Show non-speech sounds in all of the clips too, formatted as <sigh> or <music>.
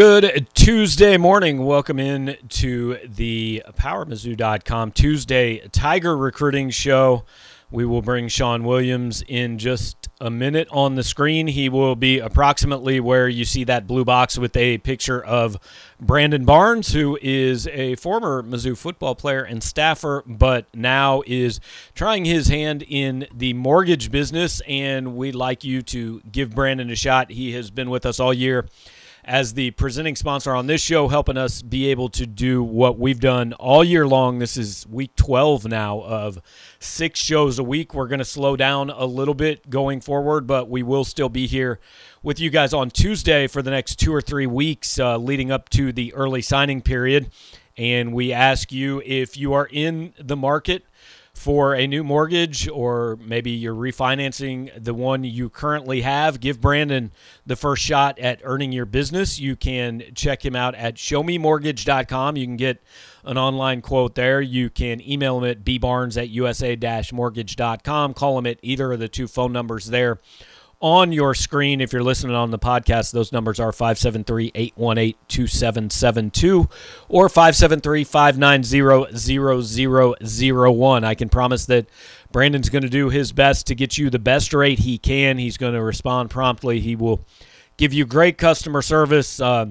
Good Tuesday morning. Welcome in to the PowerMizzou.com Tuesday Tiger Recruiting Show. We will bring Sean Williams in just a minute on the screen. He will be approximately where you see that blue box with a picture of Brandon Barnes, who is a former Mizzou football player and staffer, but now is trying his hand in the mortgage business. And we'd like you to give Brandon a shot. He has been with us all year as the presenting sponsor on this show, helping us be able to do what we've done all year long. This is week 12 now of six shows a week. We're going to slow down a little bit going forward, but we will still be here with you guys on Tuesday for the next two or three weeks uh, leading up to the early signing period. And we ask you if you are in the market for a new mortgage or maybe you're refinancing the one you currently have, give Brandon the first shot at earning your business. You can check him out at showmemortgage.com. You can get an online quote there. You can email him at bbarnes at usa-mortgage.com. Call him at either of the two phone numbers there on your screen. If you're listening on the podcast, those numbers are 573 818 2772 or 573 590 0001. I can promise that Brandon's going to do his best to get you the best rate he can. He's going to respond promptly. He will give you great customer service. Uh,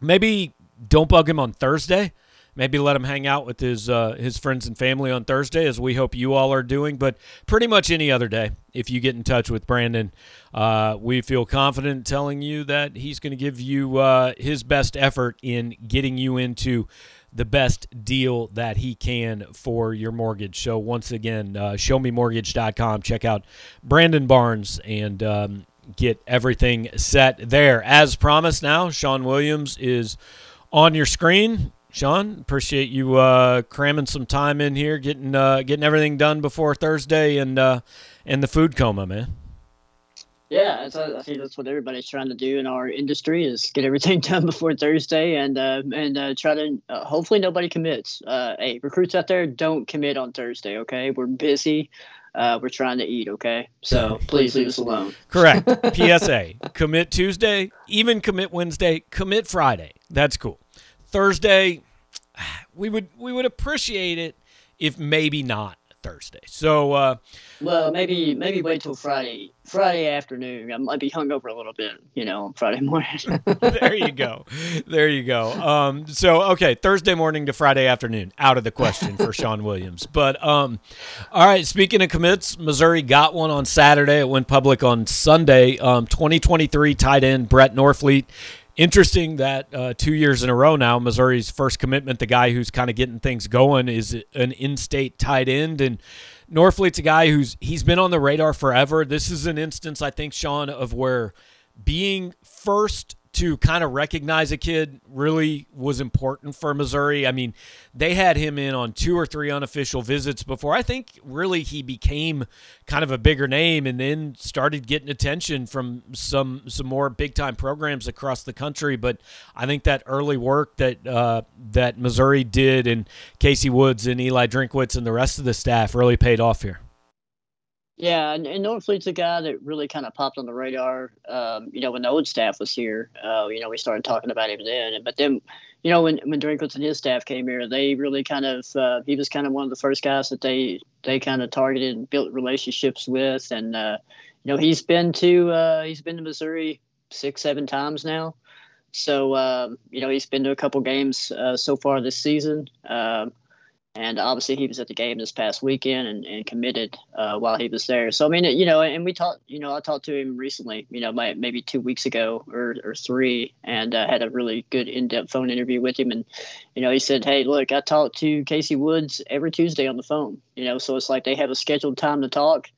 maybe don't bug him on Thursday maybe let him hang out with his uh, his friends and family on Thursday, as we hope you all are doing. But pretty much any other day, if you get in touch with Brandon, uh, we feel confident telling you that he's going to give you uh, his best effort in getting you into the best deal that he can for your mortgage. So once again, uh, showmemortgage.com. Check out Brandon Barnes and. Um, get everything set there. As promised, now Sean Williams is on your screen. Sean, appreciate you uh, cramming some time in here, getting uh, getting everything done before Thursday and uh, and the food coma, man. Yeah, I think that's what everybody's trying to do in our industry is get everything <laughs> done before Thursday and uh, and uh, try to uh, hopefully nobody commits. Uh, hey, recruits out there, don't commit on Thursday. Okay, we're busy. Uh, we're trying to eat. Okay, so please leave us alone. Correct. <laughs> PSA: Commit Tuesday, even commit Wednesday, commit Friday. That's cool. Thursday, we would we would appreciate it if maybe not Thursday. So, uh, well, maybe maybe wait till Friday Friday afternoon. I might be hungover a little bit, you know, on Friday <laughs> morning. there you go, there you go. Um, so okay, Thursday morning to Friday afternoon, out of the question for Sean Williams. But um, all right, speaking of commits, Missouri got one on Saturday. It went public on Sunday. Um, 2023 tight end Brett Norfleet Interesting that uh, two years in a row now, Missouri's first commitment, the guy who's kind of getting things going, is an in-state tight end, and Norfleet's a guy who's he's been on the radar forever. This is an instance, I think, Sean, of where being first to kind of recognize a kid really was important for Missouri. I mean, they had him in on two or three unofficial visits before I think really he became kind of a bigger name and then started getting attention from some some more big time programs across the country. But I think that early work that uh, that Missouri did and Casey Woods and Eli Drinkwitz and the rest of the staff really paid off here. Yeah, and, and Norfleet's a guy that really kind of popped on the radar. Um, you know, when the old staff was here, uh, you know, we started talking about him then. But then, you know, when when Drinkwitz and his staff came here, they really kind of uh, he was kind of one of the first guys that they they kind of targeted and built relationships with. And uh, you know, he's been to uh, he's been to Missouri six seven times now. So um, you know, he's been to a couple games uh, so far this season. Um, and obviously he was at the game this past weekend and, and committed uh, while he was there. So I mean, you know, and we talked, you know, I talked to him recently, you know, maybe two weeks ago or, or three, and uh, had a really good in-depth phone interview with him. And you know, he said, "Hey, look, I talk to Casey Woods every Tuesday on the phone. You know, so it's like they have a scheduled time to talk."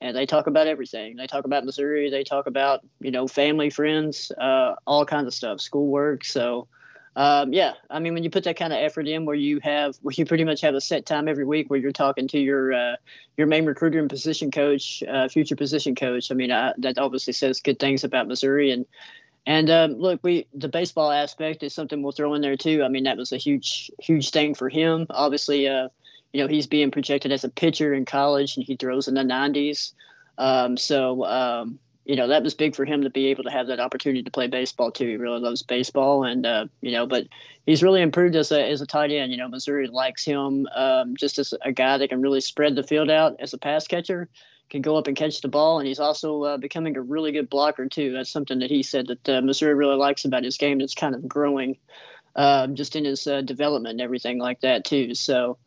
And they talk about everything. They talk about Missouri. They talk about, you know, family, friends, uh, all kinds of stuff, schoolwork. So, um, yeah, I mean, when you put that kind of effort in, where you have, where you pretty much have a set time every week, where you're talking to your uh, your main recruiter and position coach, uh, future position coach. I mean, I, that obviously says good things about Missouri. And and um, look, we the baseball aspect is something we'll throw in there too. I mean, that was a huge huge thing for him. Obviously, uh, you know, he's being projected as a pitcher in college, and he throws in the 90s. Um, so um, you know that was big for him to be able to have that opportunity to play baseball too. He really loves baseball, and uh, you know, but he's really improved as a as a tight end. You know, Missouri likes him um, just as a guy that can really spread the field out as a pass catcher, can go up and catch the ball, and he's also uh, becoming a really good blocker too. That's something that he said that uh, Missouri really likes about his game. That's kind of growing, um, just in his uh, development and everything like that too. So.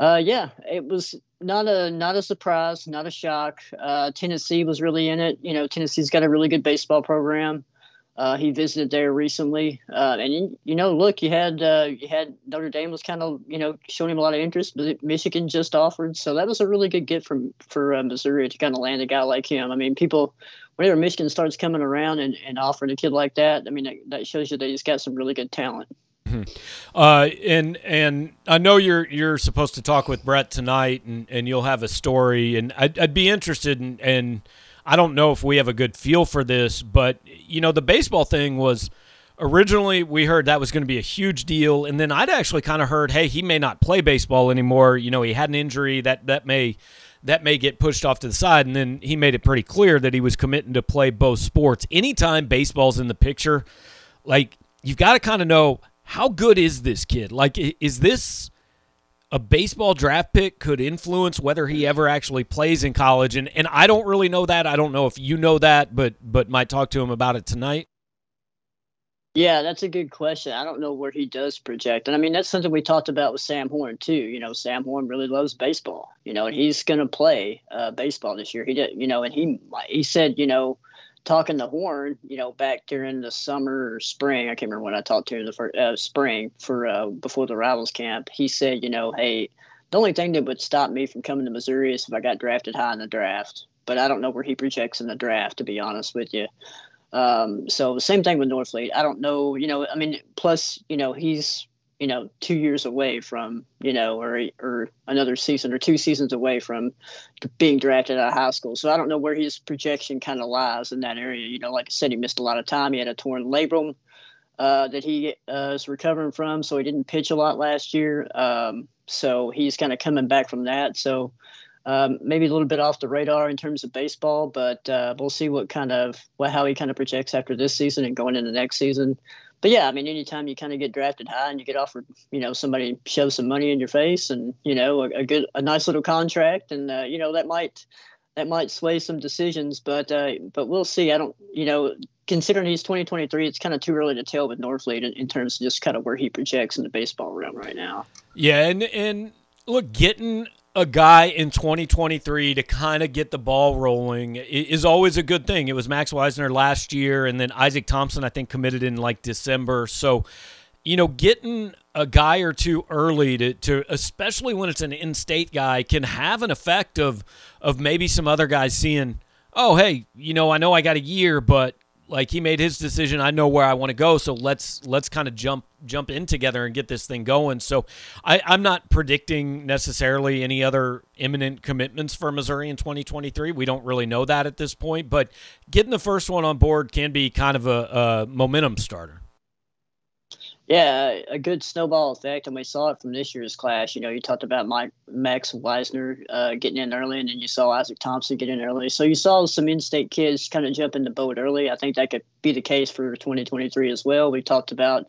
Uh, yeah, it was not a not a surprise, not a shock. Uh, Tennessee was really in it. You know, Tennessee's got a really good baseball program. Uh, he visited there recently, uh, and you, you, know, look, you had uh, you had Notre Dame was kind of you know showing him a lot of interest, but Michigan just offered, so that was a really good get from for uh, Missouri to kind of land a guy like him. I mean, people whenever Michigan starts coming around and, and offering a kid like that, I mean, that, that shows you that he's got some really good talent. Mm-hmm. Uh, and and I know you're you're supposed to talk with Brett tonight, and, and you'll have a story, and I'd, I'd be interested in, and I don't know if we have a good feel for this, but you know the baseball thing was originally we heard that was going to be a huge deal, and then I'd actually kind of heard, hey, he may not play baseball anymore. You know, he had an injury that that may that may get pushed off to the side, and then he made it pretty clear that he was committing to play both sports. Anytime baseball's in the picture, like you've got to kind of know how good is this kid? Like, is this a baseball draft pick could influence whether he ever actually plays in college? And and I don't really know that. I don't know if you know that, but but might talk to him about it tonight. Yeah, that's a good question. I don't know where he does project. And I mean, that's something we talked about with Sam Horn, too. You know, Sam Horn really loves baseball, you know, and he's going to play uh, baseball this year. He did, you know, and he, he said, you know, talking to Horn, you know, back during the summer or spring, I can't remember when I talked to him the first uh, spring for uh, before the rivals camp. He said, you know, hey, the only thing that would stop me from coming to Missouri is if I got drafted high in the draft. But I don't know where he projects in the draft, to be honest with you. Um, so the same thing with Norfleet. I don't know, you know, I mean, plus, you know, he's you know two years away from you know or or another season or two seasons away from being drafted out of high school. So i don't know where his projection kind of lies in that area. You know like i said he missed a lot of time. He had a torn labrum uh, that he uh, is recovering from so he didn't pitch a lot last year. Um, so he's kind of coming back from that. So um, maybe a little bit off the radar in terms of baseball, but uh, we'll see what kind of what how he kind of projects after this season and going into next season but yeah, I mean, anytime you kind of get drafted high and you get offered, you know, somebody shoves some money in your face and you know a, a good, a nice little contract, and uh, you know that might that might sway some decisions, but uh, but we'll see. I don't, you know, considering he's 2023, it's kind of too early to tell with Norfleet in, in terms of just kind of where he projects in the baseball realm right now. Yeah, and and look, getting a guy in 2023 to kind of get the ball rolling is always a good thing. It was Max Weisner last year, and then Isaac Thompson, I think, committed in like December. So, you know, getting a guy or two early to, to especially when it's an in-state guy, can have an effect of of maybe some other guys seeing, oh, hey, you know, I know I got a year, but like he made his decision i know where i want to go so let's let's kind of jump jump in together and get this thing going. So I, i'm not predicting necessarily any other imminent commitments for missouri in 2023 we don't really know that at this point but getting the first one on board can be kind of a, a momentum starter yeah, a good snowball effect, and we saw it from this year's class. You know, you talked about Mike Max Weisner uh, getting in early, and then you saw Isaac Thompson get in early. So you saw some in-state kids kind of jump in the boat early. I think that could be the case for 2023 as well. We talked about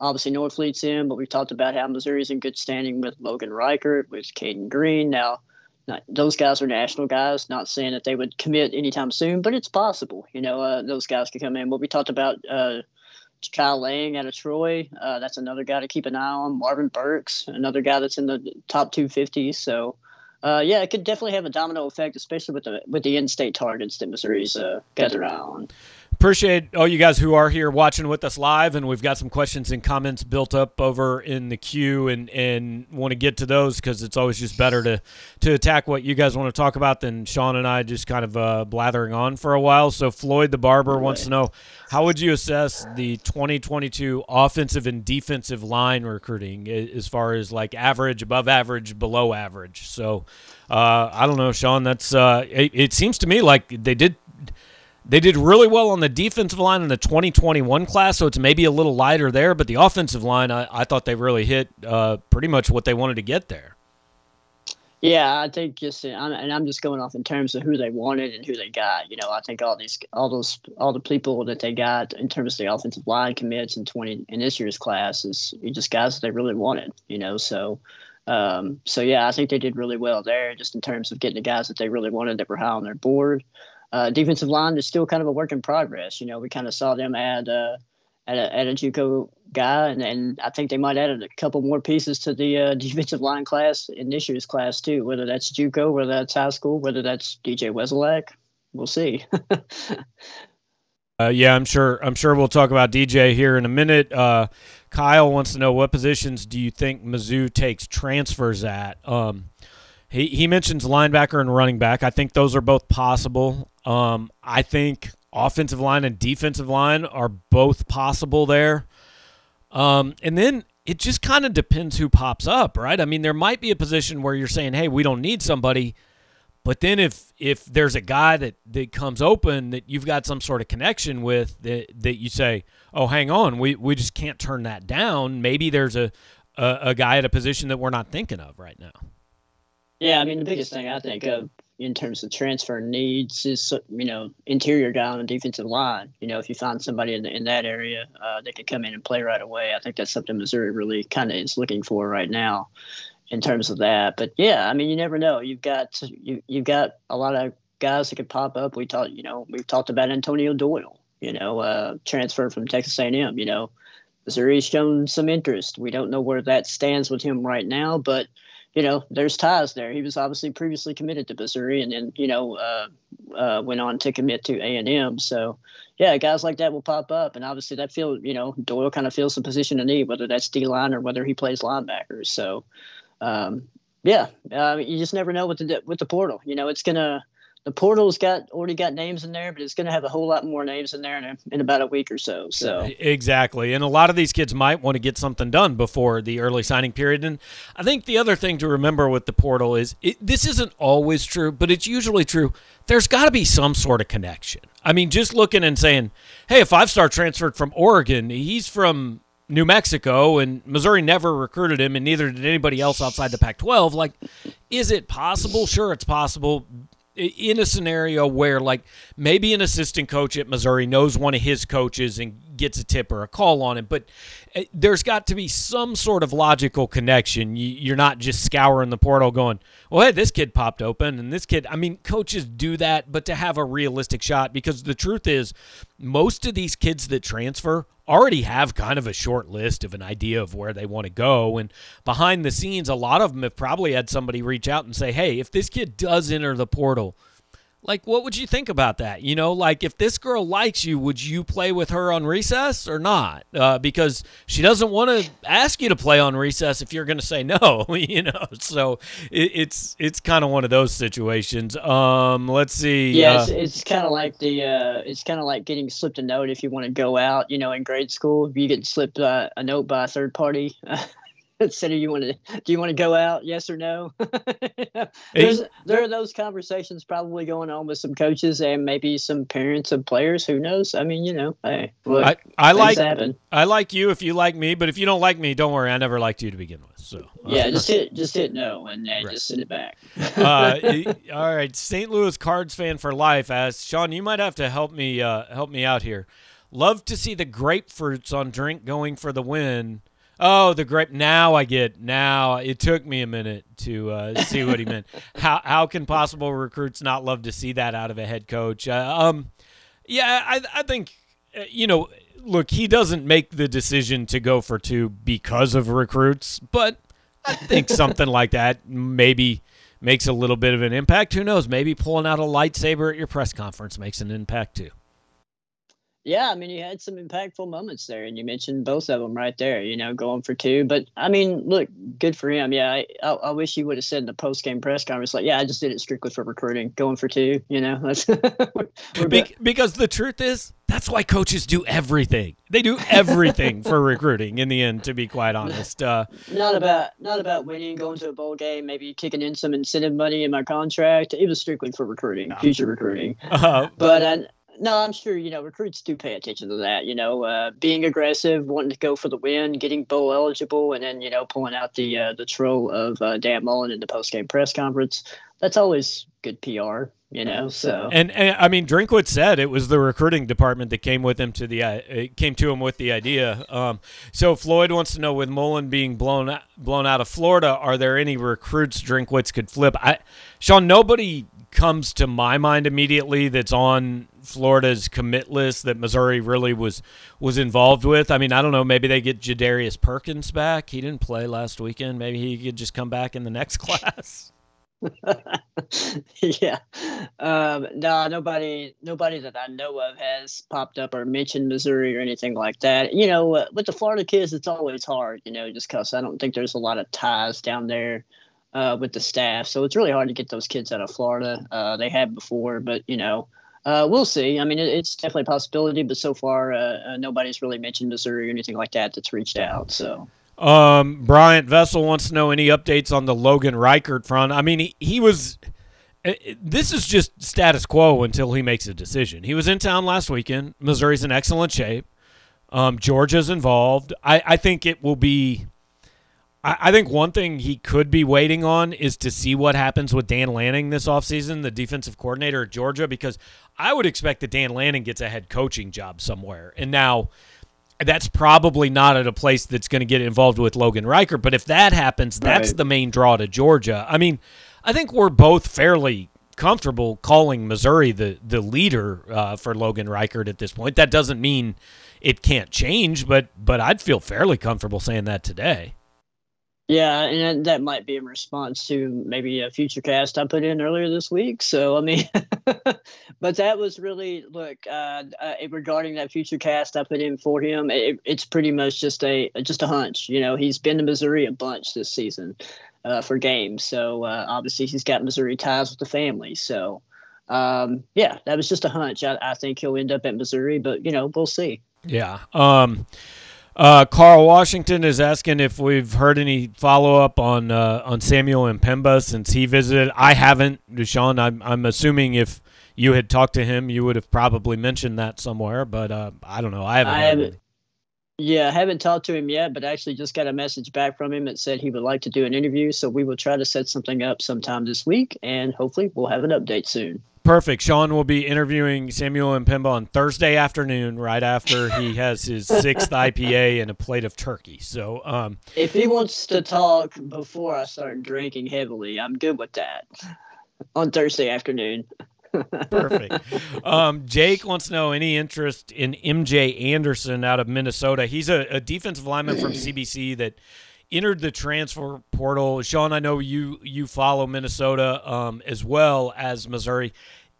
obviously Norfleet's in, but we talked about how Missouri's in good standing with Logan Reichert, with Caden Green. Now, not, those guys are national guys. Not saying that they would commit anytime soon, but it's possible. You know, uh, those guys could come in. What we talked about. Uh, Kyle Lang out of Troy. Uh, that's another guy to keep an eye on. Marvin Burks, another guy that's in the top 250. So, uh, yeah, it could definitely have a domino effect, especially with the with the in-state targets that Missouri's uh, got their eye on appreciate all you guys who are here watching with us live and we've got some questions and comments built up over in the queue and and want to get to those because it's always just better to to attack what you guys want to talk about than sean and i just kind of uh, blathering on for a while. So floyd the barber wants to know how would you assess the 2022 offensive and defensive line recruiting as far as like average above average below average? So uh, i don't know sean that's uh, it, it seems to me like they did they did really well on the defensive line in the 2021 class, so it's maybe a little lighter there. But the offensive line, I, I thought they really hit uh, pretty much what they wanted to get there. Yeah, I think just and I'm just going off in terms of who they wanted and who they got. You know, I think all these, all those, all the people that they got in terms of the offensive line commits in twenty in this year's class is just guys that they really wanted. You know, so, um, so yeah, I think they did really well there, just in terms of getting the guys that they really wanted that were high on their board. Uh, defensive line is still kind of a work in progress. You know, we kind of saw them add. Uh, at a, at a JUCO guy, and, and I think they might add a couple more pieces to the uh, <laughs> defensive line class in this year's class too. Whether that's JUCO, whether that's high school, whether that's DJ Wesolak, we'll see. <laughs> uh, yeah, I'm sure. I'm sure we'll talk about DJ here in a minute. Uh, Kyle wants to know what positions do you think Mizzou takes transfers at? Um, he he mentions linebacker and running back. I think those are both possible. Um, I think offensive line and defensive line are both possible there. Um, and then it just kind of depends who pops up, right? I mean, there might be a position where you're saying, "Hey, we don't need somebody," but then if if there's a guy that that comes open that you've got some sort of connection with that that you say, "Oh, hang on, we we just can't turn that down." Maybe there's a a, a guy at a position that we're not thinking of right now. Yeah, I mean, the biggest thing I think of in terms of transfer needs is you know interior guy on the defensive line. You know, if you find somebody in, in that area uh, that could come in and play right away, I think that's something Missouri really kind of is looking for right now in terms of that. But yeah, I mean, you never know. You've got you you've got a lot of guys that could pop up. We talked, you know, we've talked about Antonio Doyle. You know, uh, transfer from Texas A&M. You know, Missouri's shown some interest. We don't know where that stands with him right now, but you know, there's ties there. He was obviously previously committed to Missouri, and then you know uh, uh, went on to commit to A and M. So, yeah, guys like that will pop up, and obviously that feel you know Doyle kind of feels the position of need, whether that's D line or whether he plays linebackers. So, um, yeah, uh, you just never know with the with the portal. You know, it's gonna the portal's got already got names in there, but it's going to have a whole lot more names in there in, a, in about a week or so. So exactly, and a lot of these kids might want to get something done before the early signing period. And I think the other thing to remember with the portal is it, this isn't always true, but it's usually true. There's got to be some sort of connection. I mean, just looking and saying, "Hey, a five-star transferred from Oregon. He's from New Mexico, and Missouri never recruited him, and neither did anybody else outside the Pac 12. Like, is it possible? Sure, it's possible in a scenario where like maybe an assistant coach at Missouri knows one of his coaches and gets a tip or a call on it. but eh, there's got to be some sort of logical connection. You're not just scouring the portal going, well, hey, this kid popped open and this kid. I mean, coaches do that, but to have a realistic shot, because the truth is, most of these kids that transfer already have kind of a short list of an idea of where they want to go. And behind the scenes, a lot of them have probably had somebody reach out and say, hey, if this kid does enter the portal, like what would you think about that? You know like if this girl likes you would you play with her on recess or not? Uh, because she doesn't want to ask you to play on recess if you're going to say no <laughs> you know? So it, it's it's kind of one of those situations. Um let's see yeah uh, it's, it's kind of like the uh it's kind of like getting slipped a note if you want to go out you know in grade school. You get slipped uh, a note by a third party <laughs> <laughs> of you want to do you want to go out yes or no? <laughs> There's, there are those conversations probably going on with some coaches and maybe some parents of players who knows? I mean you know hey look, I, I like happen. i like you if you like me but if you don't like me don't worry i never liked you to begin with so. Yeah <laughs> just hit just hit no and uh, right. just send it back. Uh, all right st louis cards fan for life asks sean you might have to help me uh, help me out here. Love to see the grapefruits on drink going for the win Oh, the grape. Now I get. Now it took me a minute to uh, see what he meant. <laughs> How how can possible recruits not love to see that out of a head coach? Uh, um, yeah, I I think uh, you know. Look, he doesn't make the decision to go for two because of recruits, but I think <laughs> something like that maybe makes a little bit of an impact. Who knows? Maybe pulling out a lightsaber at your press conference makes an impact too. Yeah, I mean, you had some impactful moments there, and you mentioned both of them right there. You know, going for two. But I mean, look, good for him. Yeah, I, I, I wish you would have said in the post game press conference, like, "Yeah, I just did it strictly for recruiting, going for two. You know, that's <laughs> Be- because the truth is, that's why coaches do everything. They do everything for <laughs> recruiting. In the end, to be quite honest, uh, not about not about winning, going to a bowl game, maybe kicking in some incentive money in my contract. It was strictly for recruiting, future recruiting. Uh, but I no, I'm sure you know recruits do pay attention to that. You know, uh, being aggressive, wanting to go for the win, getting bowl eligible, and then you know pulling out the uh, the troll of uh, Dan Mullen in the post game press conference. That's always good PR. You know, so and, and I mean, Drinkwitz said it was the recruiting department that came with him to the uh, came to him with the idea. Um, so Floyd wants to know, with Mullen being blown blown out of Florida, are there any recruits Drinkwitz could flip? I, Sean, nobody comes to my mind immediately that's on Florida's commit list that Missouri really was was involved with. I mean, I don't know. Maybe they get Jadarius Perkins back. He didn't play last weekend. Maybe he could just come back in the next <laughs> class. <laughs> yeah. Um, no, nobody, nobody that I know of has popped up or mentioned Missouri or anything like that. You know, with the Florida kids, it's always hard. You know, just because I don't think there's a lot of ties down there uh, with the staff, so it's really hard to get those kids out of Florida. Uh, they have before, but you know. Uh, we'll see. I mean, it, it's definitely a possibility, but so far, uh, uh, nobody's really mentioned Missouri or anything like that that's reached out. So, um, Bryant Vessel wants to know any updates on the Logan Reichert front. I mean, he, he was. Uh, this is just status quo until he makes a decision. He was in town last weekend. Missouri's in excellent shape. Um, Georgia's involved. I, I think it will be I, think one thing he could be waiting on is to see what happens with Dan Lanning this offseason, the defensive coordinator at Georgia, because I would expect that Dan Lanning gets a head coaching job somewhere. And now that's probably not at a place that's going to get involved with Logan Reichert. But if that happens, that's right. the main draw to Georgia. I mean, I think we're both fairly comfortable calling Missouri the the leader uh, for Logan Reichert at this point. That doesn't mean it can't change, but but I'd feel fairly comfortable saying that today. Yeah, and that might be in response to maybe a future cast I put in earlier this week. So I mean, <laughs> but that was really look uh, uh, regarding that future cast I put in for him. It, it's pretty much just a just a hunch. You know, he's been to Missouri a bunch this season uh, for games, so uh, obviously he's got Missouri ties with the family. So um, yeah, that was just a hunch. I, I think he'll end up at Missouri, but you know, we'll see. Yeah. Um, uh, Carl Washington is asking if we've heard any follow up on uh, on Samuel M'Pemba since he visited. I haven't, Deshaun. I'm I'm assuming if you had talked to him, you would have probably mentioned that somewhere. But uh, I don't know. I haven't. I haven't. Yeah, I haven't talked to him yet, but I actually just got a message back from him that said he would like to do an interview. So we will try to set something up sometime this week, and hopefully we'll have an update soon. Perfect. Sean will be interviewing Samuel M'Pemba on Thursday afternoon, right after he has his sixth IPA and a plate of turkey. So, um, if he wants to talk before I start drinking heavily, I'm good with that. On Thursday afternoon. Perfect. Um, Jake wants to know any interest in MJ Anderson out of Minnesota. He's a, a defensive lineman from CBC that entered the transfer portal. Sean, I know you you follow Minnesota um, as well as Missouri.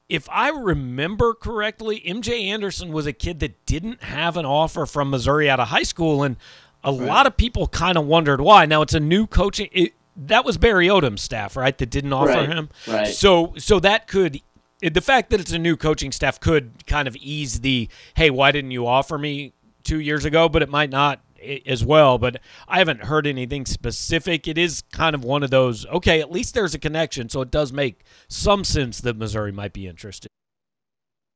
If I remember correctly, MJ Anderson was a kid that didn't have an offer from Missouri out of high school, and a right. lot of people kind of wondered why. Now it's a new coaching. It, that was Barry Odom's staff, right? That didn't offer right. him. Right. So so that could the fact that it's a new coaching staff could kind of ease the hey, why didn't you offer me two years ago? But it might not as well, but I haven't heard anything specific. It is kind of one of those, okay, at least there's a connection, so it does make some sense that Missouri might be interested.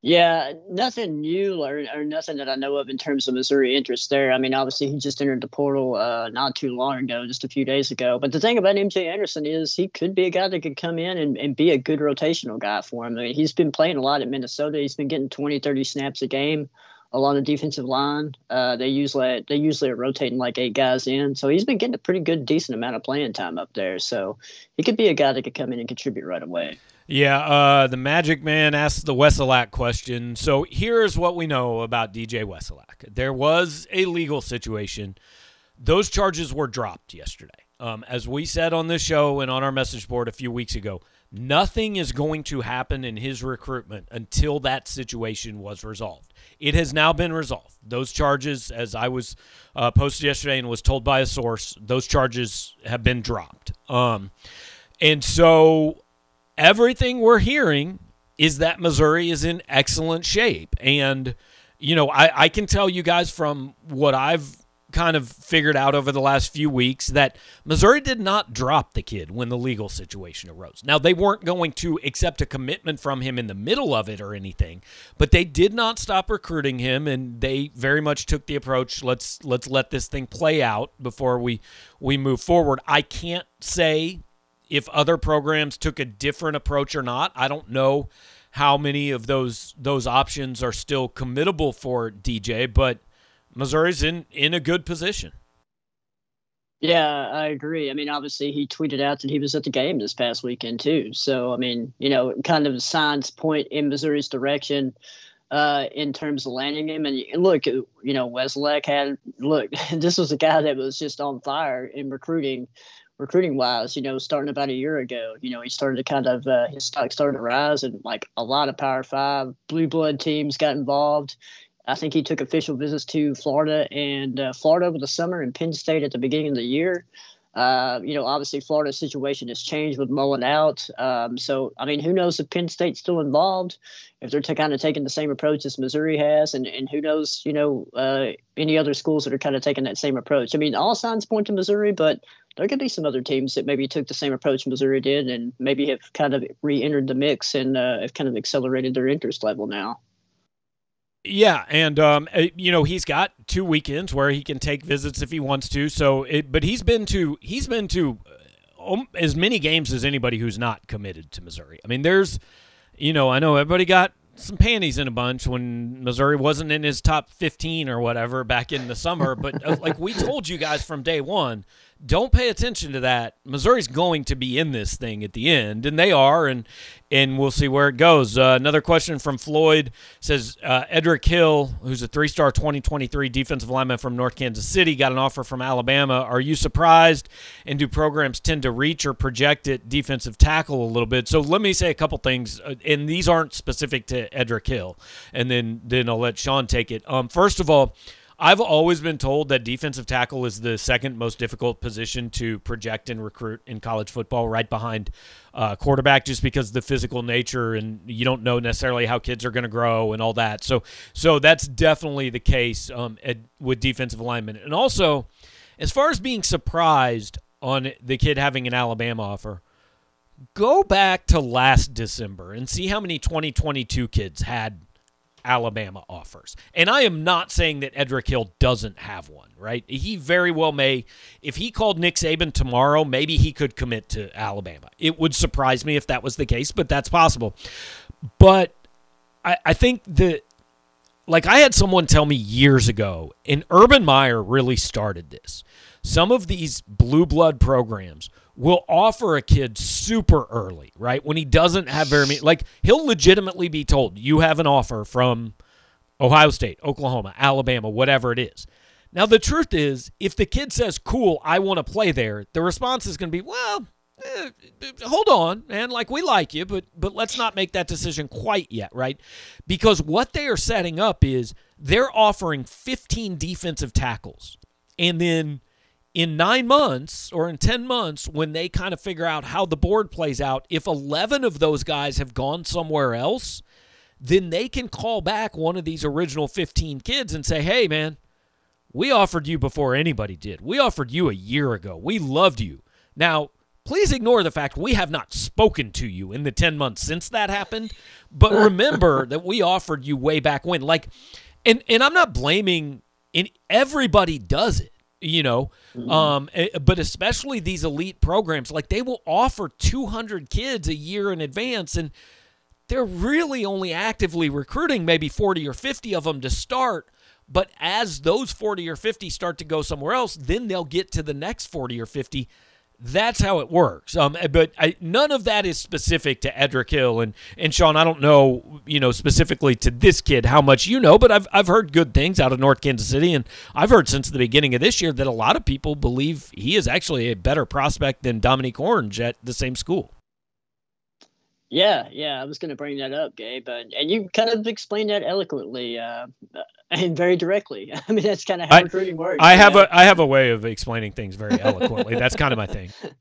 Yeah, nothing new or, or nothing that I know of in terms of Missouri interest there. I mean, obviously, he just entered the portal uh, not too long ago, just a few days ago. But the thing about MJ Anderson is he could be a guy that could come in and, and be a good rotational guy for him. I mean, he's been playing a lot at Minnesota. He's been getting 20, 30 snaps a game along the defensive line. Uh, they usually they usually are rotating like eight guys in, so he's been getting a pretty good, decent amount of playing time up there. So he could be a guy that could come in and contribute right away. Yeah, uh, the Magic Man asked the Wesolak question. So here's what we know about DJ Wesolak. There was a legal situation. Those charges were dropped yesterday. Um, as we said on this show and on our message board a few weeks ago, nothing is going to happen in his recruitment until that situation was resolved. It has now been resolved. Those charges, as I was uh, posted yesterday and was told by a source, those charges have been dropped. Um, and so everything we're hearing is that Missouri is in excellent shape. And, you know, I, I can tell you guys from what I've kind of figured out over the last few weeks that Missouri did not drop the kid when the legal situation arose. Now, they weren't going to accept a commitment from him in the middle of it or anything, but they did not stop recruiting him and they very much took the approach let's let's let this thing play out before we we move forward. I can't say if other programs took a different approach or not. I don't know how many of those those options are still committable for DJ, but Missouri's in in a good position. Yeah, I agree. I mean, obviously, he tweeted out that he was at the game this past weekend too. So, I mean, you know, kind of signs point in Missouri's direction uh, in terms of landing him. And look, you know, Wesolak had look. <laughs> This was a guy that was just on fire in recruiting, recruiting wise. You know, starting about a year ago. You know, he started to kind of uh, his stock started to rise, and like a lot of Power Five blue blood teams got involved. I think he took official visits to Florida and uh, Florida over the summer and Penn State at the beginning of the year. Uh, you know, obviously Florida's situation has changed with Mullen out. Um, so, I mean, who knows if Penn State's still involved, if they're t- kind of taking the same approach as Missouri has, and, and who knows, you know, uh, any other schools that are kind of taking that same approach. I mean, all signs point to Missouri, but there could be some other teams that maybe took the same approach Missouri did and maybe have kind of re entered the mix and uh, have kind of accelerated their interest level now. Yeah, and um, eh, you know he's got two weekends where he can take visits if he wants to. So, it, but he's been to he's been to uh, as many games as anybody who's not committed to Missouri. I mean, there's, you know, I know everybody got some panties in a bunch when Missouri wasn't in his top 15 or whatever back in the summer. But uh, like we told you guys from day one, don't pay attention to that. Missouri's going to be in this thing at the end, and they are, and and we'll see where it goes. Uh, another question from Floyd says uh, Edric Hill, who's a three-star 2023 defensive lineman from North Kansas City, got an offer from Alabama. Are you surprised? And do programs tend to reach or project at defensive tackle a little bit? So let me say a couple things, uh, and these aren't specific to Edric Hill, and then then I'll let Sean take it. Um, first of all. I've always been told that defensive tackle is the second most difficult position to project and recruit in college football, right behind uh, quarterback, just because the physical nature and you don't know necessarily how kids are going to grow and all that. So, so that's definitely the case um, at, with defensive alignment. And also, as far as being surprised on the kid having an Alabama offer, go back to last December and see how many 2022 kids had Alabama offers. And I am not saying that Edric Hill doesn't have one, right? He very well may. If he called Nick Saban tomorrow, maybe he could commit to Alabama. It would surprise me if that was the case, but that's possible. But I, I think that, like, I had someone tell me years ago, and Urban Meyer really started this. Some of these blue blood programs will offer a kid super early, right? When he doesn't have very many, like he'll legitimately be told, you have an offer from Ohio State, Oklahoma, Alabama, whatever it is. Now, the truth is, if the kid says, cool, I want to play there, the response is going to be, well, eh, hold on, man. Like, we like you, but, but let's not make that decision quite yet, right? Because what they are setting up is they're offering 15 defensive tackles. And then in nine months or in 10 months, when they kind of figure out how the board plays out, if 11 of those guys have gone somewhere else, then they can call back one of these original 15 kids and say, hey, man, we offered you before anybody did. We offered you a year ago. We loved you. Now, please ignore the fact we have not spoken to you in the 10 months since that happened. But <laughs> remember that we offered you way back when. Like, and, and I'm not blaming, and everybody does it you know mm-hmm. um, eh, but especially these elite programs like they will offer 200 kids a year in advance and they're really only actively recruiting maybe 40 or 50 of them to start but as those 40 or 50 start to go somewhere else then they'll get to the next 40 or 50 that's how it works. Um, but I, none of that is specific to Edric Hill and and Sean. I don't know, you know, specifically to this kid how much you know, but I've I've heard good things out of North Kansas City, and I've heard since the beginning of this year that a lot of people believe he is actually a better prospect than Dominique Orange at the same school. Yeah, yeah, I was going to bring that up, Gabe, but and you kind of explained that eloquently uh, and very directly. <laughs> I mean, that's kind of how I, recruiting works. I have know? a I have a way of explaining things very eloquently. that's kind of my thing. <laughs>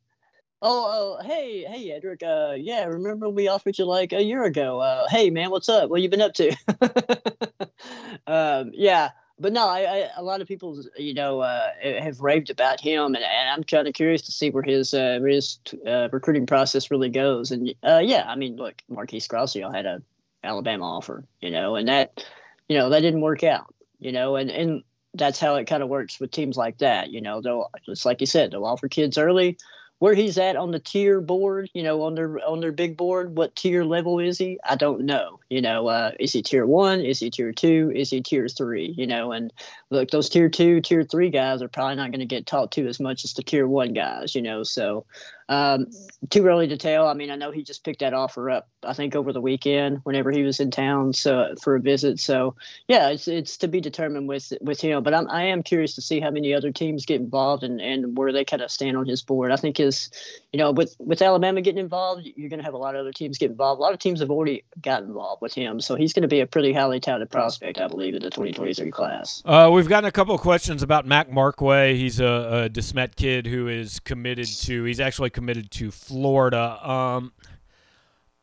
Oh, oh, hey, hey, Edric. Uh, yeah, remember we offered you like a year ago. Uh, hey, man, what's up? What you been up to? <laughs> um, yeah, but no, I, I, a lot of people, you know, uh, have raved about him, and, and I'm kind of curious to see where his uh, his uh, recruiting process really goes. And uh, yeah, I mean, look, Marquise Gracio had a Alabama offer, you know, and that, you know, that didn't work out, you know, and and that's how it kind of works with teams like that, you know. They'll just like you said, they'll offer kids early where he's at on the tier board, you know, on their on their big board, what tier level is he? I don't know. You know, uh, is he tier one? Is he tier two? Is he tier three? You know, and look, those tier two, tier three guys are probably not going to get talked to as much as the tier one guys. You know, so um, too early to tell. I mean, I know he just picked that offer up. I think over the weekend, whenever he was in town, so for a visit. So yeah, it's it's to be determined with with him. But I'm I am curious to see how many other teams get involved and and where they kind of stand on his board. I think his, you know, with with Alabama getting involved, you're going to have a lot of other teams get involved. A lot of teams have already got involved with him, so he's going to be a pretty highly touted prospect, I believe, in the 2023 class. Uh, we've gotten a couple of questions about Mac Markway. He's a, a DeSmet kid who is committed to. He's actually committed to Florida. Um,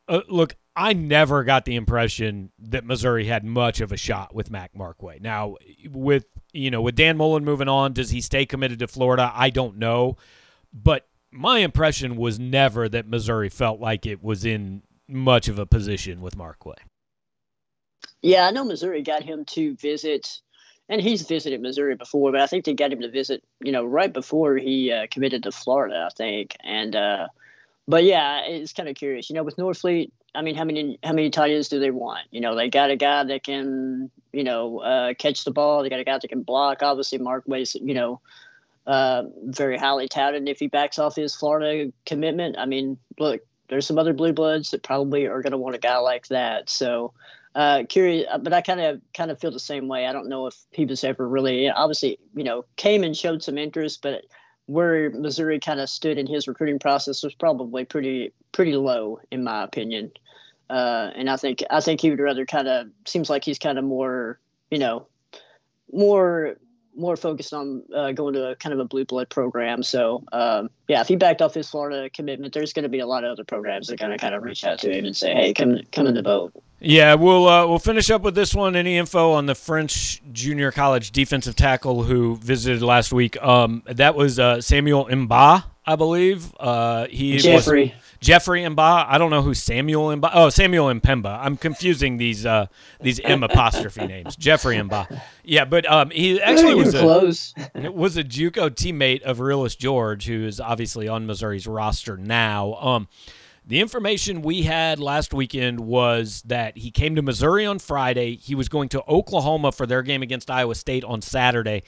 uh, look, I never got the impression that Missouri had much of a shot with Mac Markway. Now, with you know, with Dan Mullen moving on, does he stay committed to Florida? I don't know, but my impression was never that Missouri felt like it was in much of a position with Markway. Yeah, I know Missouri got him to visit and he's visited Missouri before, but I think they got him to visit, you know, right before he uh, committed to Florida, I think. And uh, but yeah, it's kind of curious, you know, with Norfleet. I mean, how many how many tight ends do they want? You know, they got a guy that can, you know, uh, catch the ball. They got a guy that can block. Obviously, Markway's, you know, uh, very highly touted. If he backs off his Florida commitment, I mean, look, there's some other blue bloods that probably are going to want a guy like that. So uh, curious, uh, but I kind of kind of feel the same way. I don't know if he was ever really obviously you know came and showed some interest, but where Missouri kind of stood in his recruiting process was probably pretty pretty low in my opinion. Uh, and I think I think he would rather kind of seems like he's kind of more you know more more focused on uh, going to a kind of a blue blood program. So um, yeah, if he backed off his Florida commitment, there's going to be a lot of other programs that are going to kind of reach out to him and say, "Hey, come come in the boat." Yeah, we'll uh, we'll finish up with this one. Any info on the French junior college defensive tackle who visited last week? Um, that was uh, Samuel Mba, I believe. Uh, he Jeffrey. Was, Jeffrey Mba. I don't know who Samuel Mba. Oh, Samuel M'Pemba. I'm confusing these uh, these M apostrophe names. Jeffrey Mba. Yeah, but um, he actually was a, close. was a JUCO teammate of Realus George, who is obviously on Missouri's roster now. Um, the information we had last weekend was that he came to Missouri on Friday. He was going to Oklahoma for their game against Iowa State on Saturday.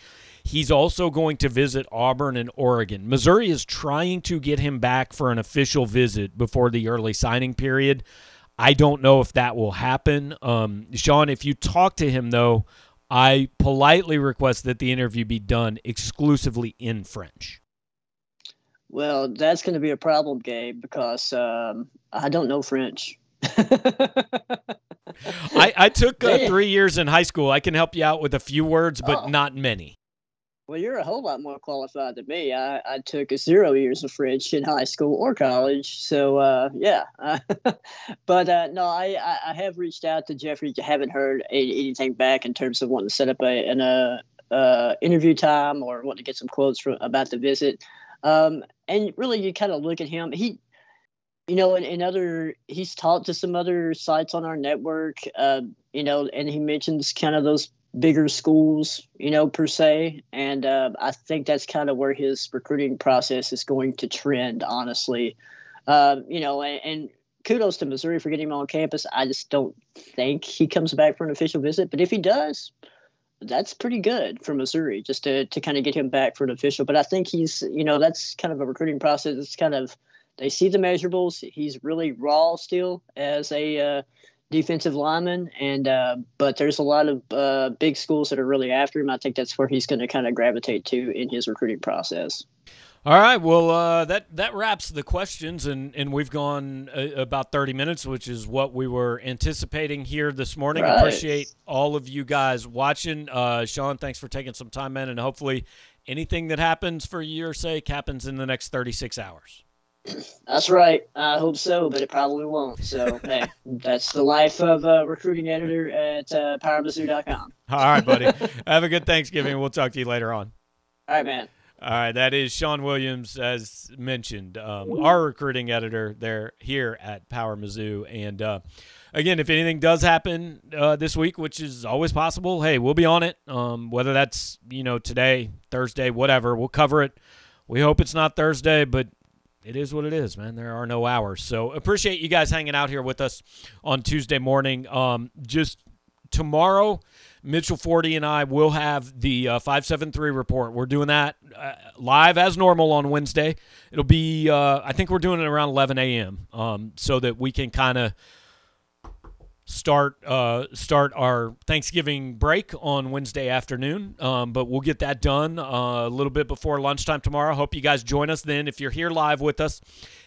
He's also going to visit Auburn and Oregon. Missouri is trying to get him back for an official visit before the early signing period. I don't know if that will happen. Um, Sean, if you talk to him, though, I politely request that the interview be done exclusively in French. Well, that's going to be a problem, Gabe, because um, I don't know French. <laughs> I, I took uh, three years in high school. I can help you out with a few words, but oh. not many. Well, you're a whole lot more qualified than me. I, I took zero years of French in high school or college. So, uh, yeah. <laughs> but uh, no, I, I have reached out to Jeffrey. I haven't heard anything back in terms of wanting to set up a, an uh, uh, interview time or wanting to get some quotes from, about the visit. Um, and really, you kind of look at him. He, you know, in, other, he's talked to some other sites on our network, uh, you know, and he mentions kind of those bigger schools, you know, per se. And uh, I think that's kind of where his recruiting process is going to trend, honestly. Uh, you know, and, and, kudos to Missouri for getting him on campus. I just don't think he comes back for an official visit, but if he does, that's pretty good for Missouri just to, to kind of get him back for an official. But I think he's, you know, that's kind of a recruiting process. It's kind of, they see the measurables. He's really raw still as a uh, defensive lineman. And, uh, but there's a lot of uh, big schools that are really after him. I think that's where he's going to kind of gravitate to in his recruiting process. All right. Well, uh, that that wraps the questions, and, and we've gone uh, about thirty minutes, which is what we were anticipating here this morning. Right. Appreciate all of you guys watching. Uh, Sean, thanks for taking some time in, and hopefully, anything that happens for your sake happens in the next thirty six hours. That's right. I hope so, but it probably won't. So, <laughs> hey, that's the life of a recruiting editor at uh, PowerMizzou.com. All right, buddy. Have a good Thanksgiving. We'll talk to you later on. All right, man. All right, that is Sean Williams, as mentioned, um, our recruiting editor there here at Power Mizzou. And uh, again, if anything does happen uh, this week, which is always possible, hey, we'll be on it. Um, whether that's you know today, Thursday, whatever, we'll cover it. We hope it's not Thursday, but it is what it is, man. There are no hours. So appreciate you guys hanging out here with us on Tuesday morning. Um, just tomorrow, Mitchell Forde and I will have the uh, 573 report. We're doing that uh, live as normal on Wednesday. It'll be, uh, I think we're doing it around 11 a.m. Um, so that we can kind of start uh, start our Thanksgiving break on Wednesday afternoon. Um, but we'll get that done uh, a little bit before lunchtime tomorrow. Hope you guys join us then. If you're here live with us,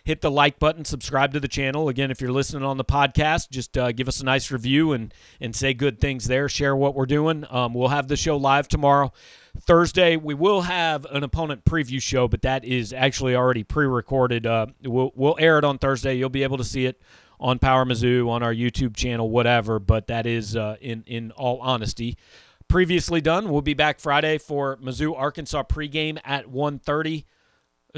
hit the like button, subscribe to the channel. Again, if you're listening on the podcast, just uh, give us a nice review and and say good things there. Share what we're doing. Um, we'll have the show live tomorrow. Thursday, we will have an opponent preview show, but that is actually already pre-recorded. Uh, we'll we'll air it on Thursday. You'll be able to see it on Power Mizzou, on our YouTube channel, whatever. But that is, uh, in in all honesty, previously done. We'll be back Friday for Mizzou Arkansas pregame at 1.30.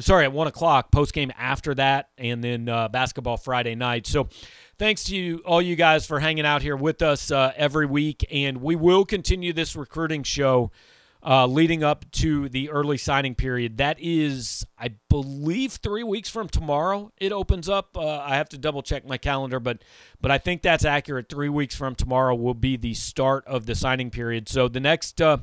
Sorry, at one o'clock. postgame after that, and then uh, basketball Friday night. So, thanks to you, all you guys for hanging out here with us uh, every week, and we will continue this recruiting show uh, leading up to the early signing period. That is, I believe, three weeks from tomorrow. It opens up. Uh, I have to double check my calendar, but but I think that's accurate. Three weeks from tomorrow will be the start of the signing period. So the next. Uh,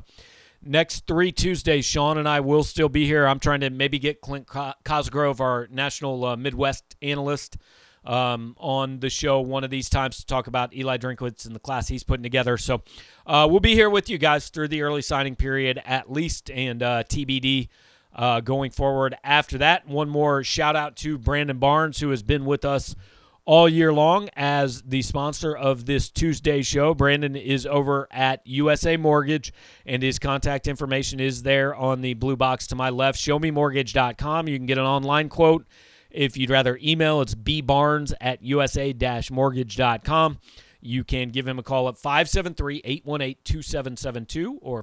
next three Tuesdays, Sean and I will still be here. I'm trying to maybe get Clint Cosgrove, our national uh, Midwest analyst, um, on the show one of these times to talk about Eli Drinkwitz and the class he's putting together. So uh, we'll be here with you guys through the early signing period at least, and uh, TBD uh, going forward after that. One more shout out to Brandon Barnes, who has been with us all year long as the sponsor of this Tuesday show. Brandon is over at USA Mortgage, and his contact information is there on the blue box to my left. ShowMeMortgage.com. You can get an online quote if you'd rather email, it's bbarnes at usa-mortgage.com. You can give him a call at 573-818-2772 or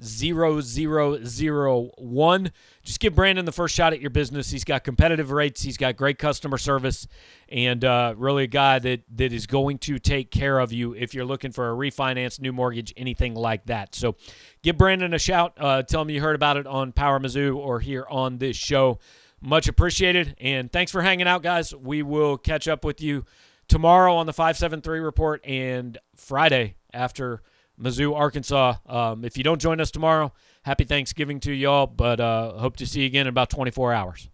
573-590-0001. Just give Brandon the first shot at your business. He's got competitive rates. He's got great customer service and uh, really a guy that, that is going to take care of you if you're looking for a refinance, new mortgage, anything like that. So give Brandon a shout. Uh, tell him you heard about it on Power Mizzou or here on this show. Much appreciated. And thanks for hanging out, guys. We will catch up with you tomorrow on the 573 report and Friday after Mizzou, Arkansas. Um, if you don't join us tomorrow, happy Thanksgiving to y'all, but uh, hope to see you again in about 24 hours.